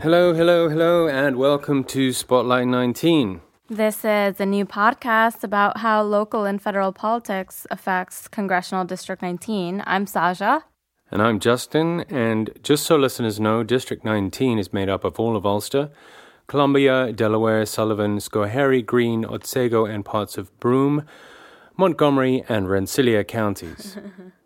Hello, hello, hello, and welcome to Spotlight 19. This is a new podcast about how local and federal politics affects Congressional District 19. I'm Saja. And I'm Justin, and just so listeners know, District 19 is made up of all of Ulster, Columbia, Delaware, Sullivan, Schoharie, Greene, Otsego, and parts of Broome, Montgomery, and Rensselaer counties.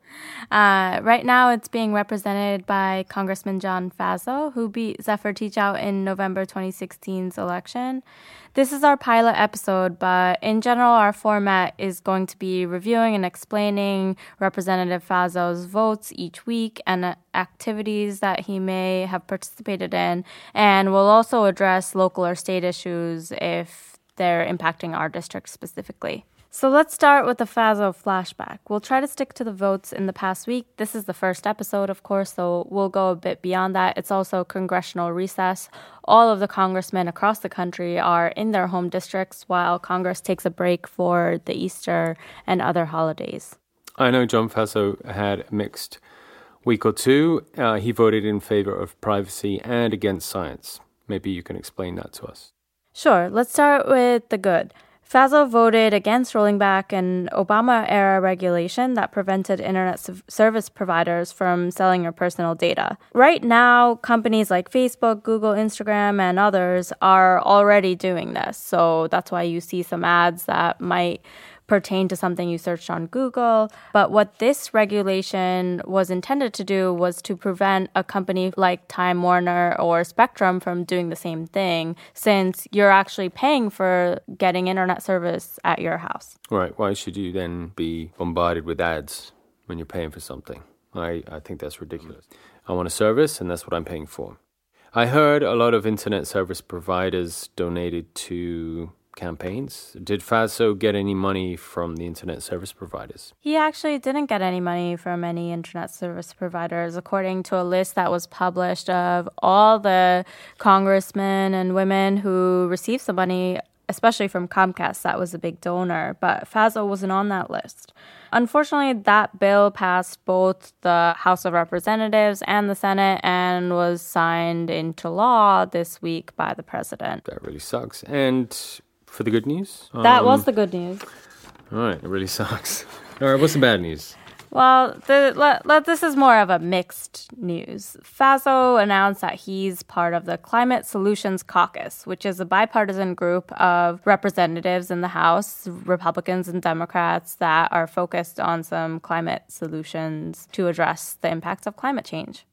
Uh, right now, it's being represented by Congressman John Faso, who beat Zephyr Teachout in November 2016's election. This is our pilot episode, but in general, our format is going to be reviewing and explaining Representative Faso's votes each week and activities that he may have participated in, and we'll also address local or state issues if they're impacting our district specifically. So let's start with the Faso flashback. We'll try to stick to the votes in the past week. This is the first episode, of course, so we'll go a bit beyond that. It's also congressional recess. All of the congressmen across the country are in their home districts while Congress takes a break for the Easter and other holidays. I know John Faso had a mixed week or two. Uh, he voted in favor of privacy and against science. Maybe you can explain that to us. Sure. Let's start with the good. Faso voted against rolling back an Obama era regulation that prevented internet service providers from selling your personal data. Right now, companies like Facebook, Google, Instagram, and others are already doing this. So that's why you see some ads that might pertain to something you searched on Google. But what this regulation was intended to do was to prevent a company like Time Warner or Spectrum from doing the same thing, since you're actually paying for getting internet service at your house. Right. Why should you then be bombarded with ads when you're paying for something? I, I think that's ridiculous. I want a service, and that's what I'm paying for. I heard a lot of internet service providers donated to campaigns. Did Faso get any money from the internet service providers? He actually didn't get any money from any internet service providers, according to a list that was published of all the congressmen and women who received some money, especially from Comcast. That was a big donor, but Faso wasn't on that list. Unfortunately, that bill passed both the House of Representatives and the Senate and was signed into law this week by the president. That really sucks. And for the good news? That um, was the good news. All right, it really sucks. All right, what's the bad news? Well, the, let, let, this is more of a mixed news. Faso announced that he's part of the Climate Solutions Caucus, which is a bipartisan group of representatives in the House, Republicans and Democrats, that are focused on some climate solutions to address the impacts of climate change.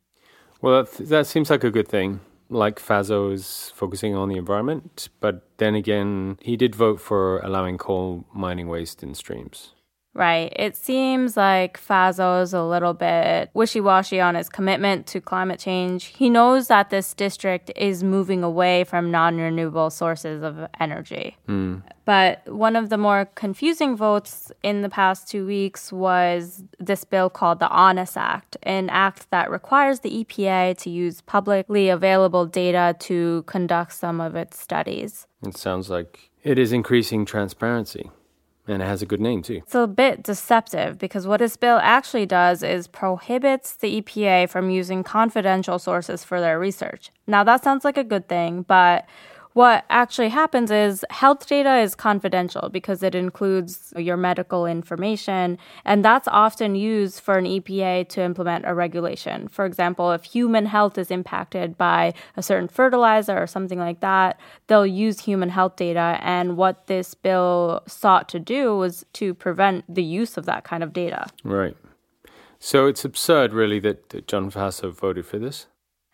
Well, that, that seems like a good thing like Faso is focusing on the environment, but then again, he did vote for allowing coal mining waste in streams. Right. It seems like Faso is a little bit wishy washy on his commitment to climate change. He knows that this district is moving away from non renewable sources of energy. Mm. But one of the more confusing votes in the past two weeks was this bill called the Honest Act, an act that requires the EPA to use publicly available data to conduct some of its studies. It sounds like it is increasing transparency. And it has a good name too. It's a bit deceptive because what this bill actually does is prohibits the EPA from using confidential sources for their research. Now, that sounds like a good thing, but what actually happens is health data is confidential because it includes your medical information, and that's often used for an EPA to implement a regulation. For example, if human health is impacted by a certain fertilizer or something like that, they'll use human health data. And what this bill sought to do was to prevent the use of that kind of data. Right. So it's absurd, really, that, John Faso voted for this.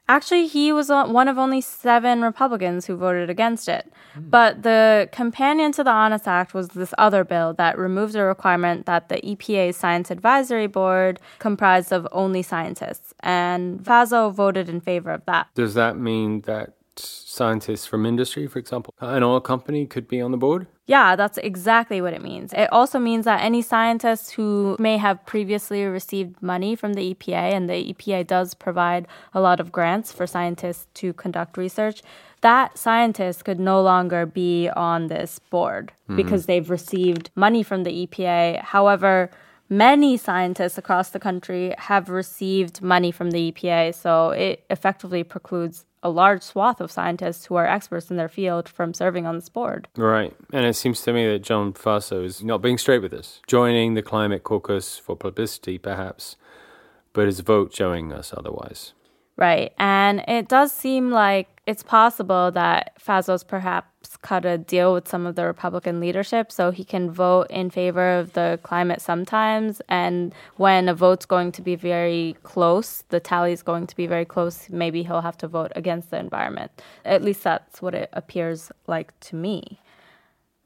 Actually, he was one of only seven Republicans who voted against it. Mm. But the companion to the Honest Act was this other bill that removed a requirement that the EPA's Science Advisory Board comprised of only scientists. And Faso voted in favor of that. Does that mean that scientists from industry, for example, an oil company could be on the board? Yeah, that's exactly what it means. It also means that any scientists who may have previously received money from the EPA, and the EPA does provide a lot of grants for scientists to conduct research, that scientist could no longer be on this board mm-hmm. because they've received money from the EPA. However, many scientists across the country have received money from the EPA, so it effectively precludes a large swath of scientists who are experts in their field from serving on this board. Right. And it seems to me that John Faso is not being straight with us, joining the climate caucus for publicity, perhaps, but his vote showing us otherwise. Right. And it does seem like it's possible that Faso's perhaps cut a deal with some of the Republican leadership so he can vote in favor of the climate sometimes. And when a vote's going to be very close, the tally's going to be very close, maybe he'll have to vote against the environment. At least that's what it appears like to me.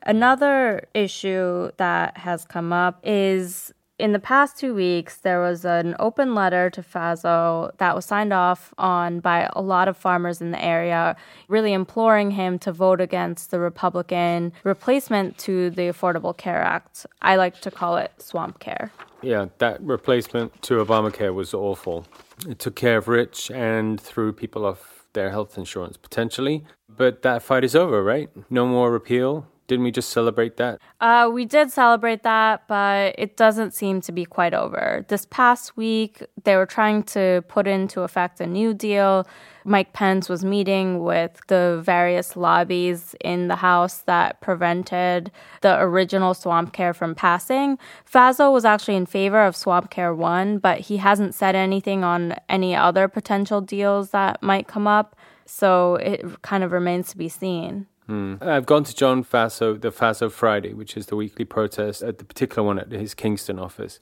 Another issue that has come up is in the past two weeks, there was an open letter to Faso that was signed off on by a lot of farmers in the area, really imploring him to vote against the Republican replacement to the Affordable Care Act. I like to call it swamp care. Yeah, that replacement to Obamacare was awful. It took care of rich and threw people off their health insurance potentially. But that fight is over, right? No more repeal, didn't we just celebrate that? Uh, we did celebrate that, but it doesn't seem to be quite over. This past week, they were trying to put into effect a new deal. Mike Pence was meeting with the various lobbies in the House that prevented the original swamp care from passing. Faso was actually in favor of swamp care 1, but he hasn't said anything on any other potential deals that might come up. So it kind of remains to be seen. Mm. I've gone to John Faso, the Faso Friday, which is the weekly protest at the particular one at his Kingston office.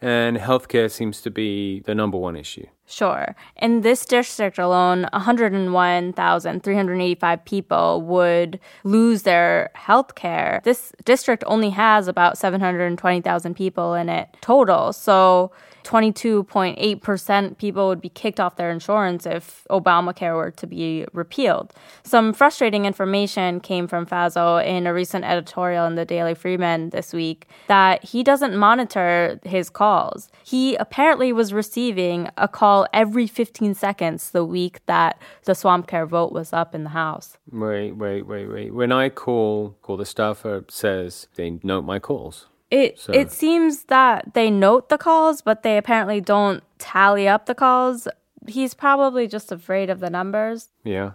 And healthcare seems to be the number one issue. Sure. In this district alone, 101,385 people would lose their health care. This district only has about 720,000 people in it total. So 22.8% people would be kicked off their insurance if Obamacare were to be repealed. Some frustrating information came from Faso in a recent editorial in the Daily Freeman this week that he doesn't monitor his calls. He apparently was receiving a call every 15 seconds the week that the swamp care vote was up in the House. Wait, wait, wait, wait. When I call, call the staffer says they note my calls. It so. it seems that they note the calls, but they apparently don't tally up the calls. He's probably just afraid of the numbers. Yeah.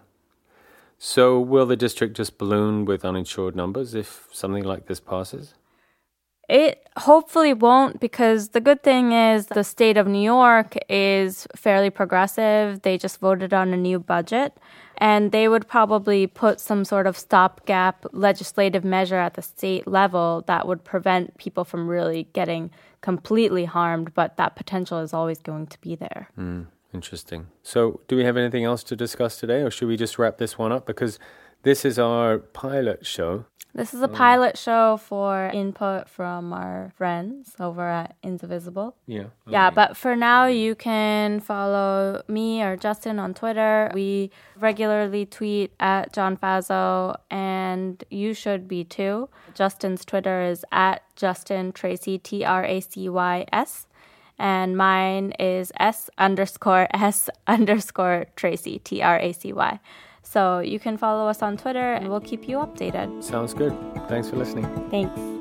So will the district just balloon with uninsured numbers if something like this passes? It hopefully won't because the good thing is the state of New York is fairly progressive. They just voted on a new budget and they would probably put some sort of stopgap legislative measure at the state level that would prevent people from really getting completely harmed, but that potential is always going to be there. Mm, interesting. So, do we have anything else to discuss today or should we just wrap this one up because this is our pilot show. This is a pilot show for input from our friends over at Indivisible. Yeah. Okay. Yeah, but for now, you can follow me or Justin on Twitter. We regularly tweet at John Faso, and you should be too. Justin's Twitter is at Justin Tracy, T R A C Y S. And mine is S underscore S underscore Tracy, T R A C Y. So you can follow us on Twitter and we'll keep you updated. Sounds good. Thanks for listening. Thanks.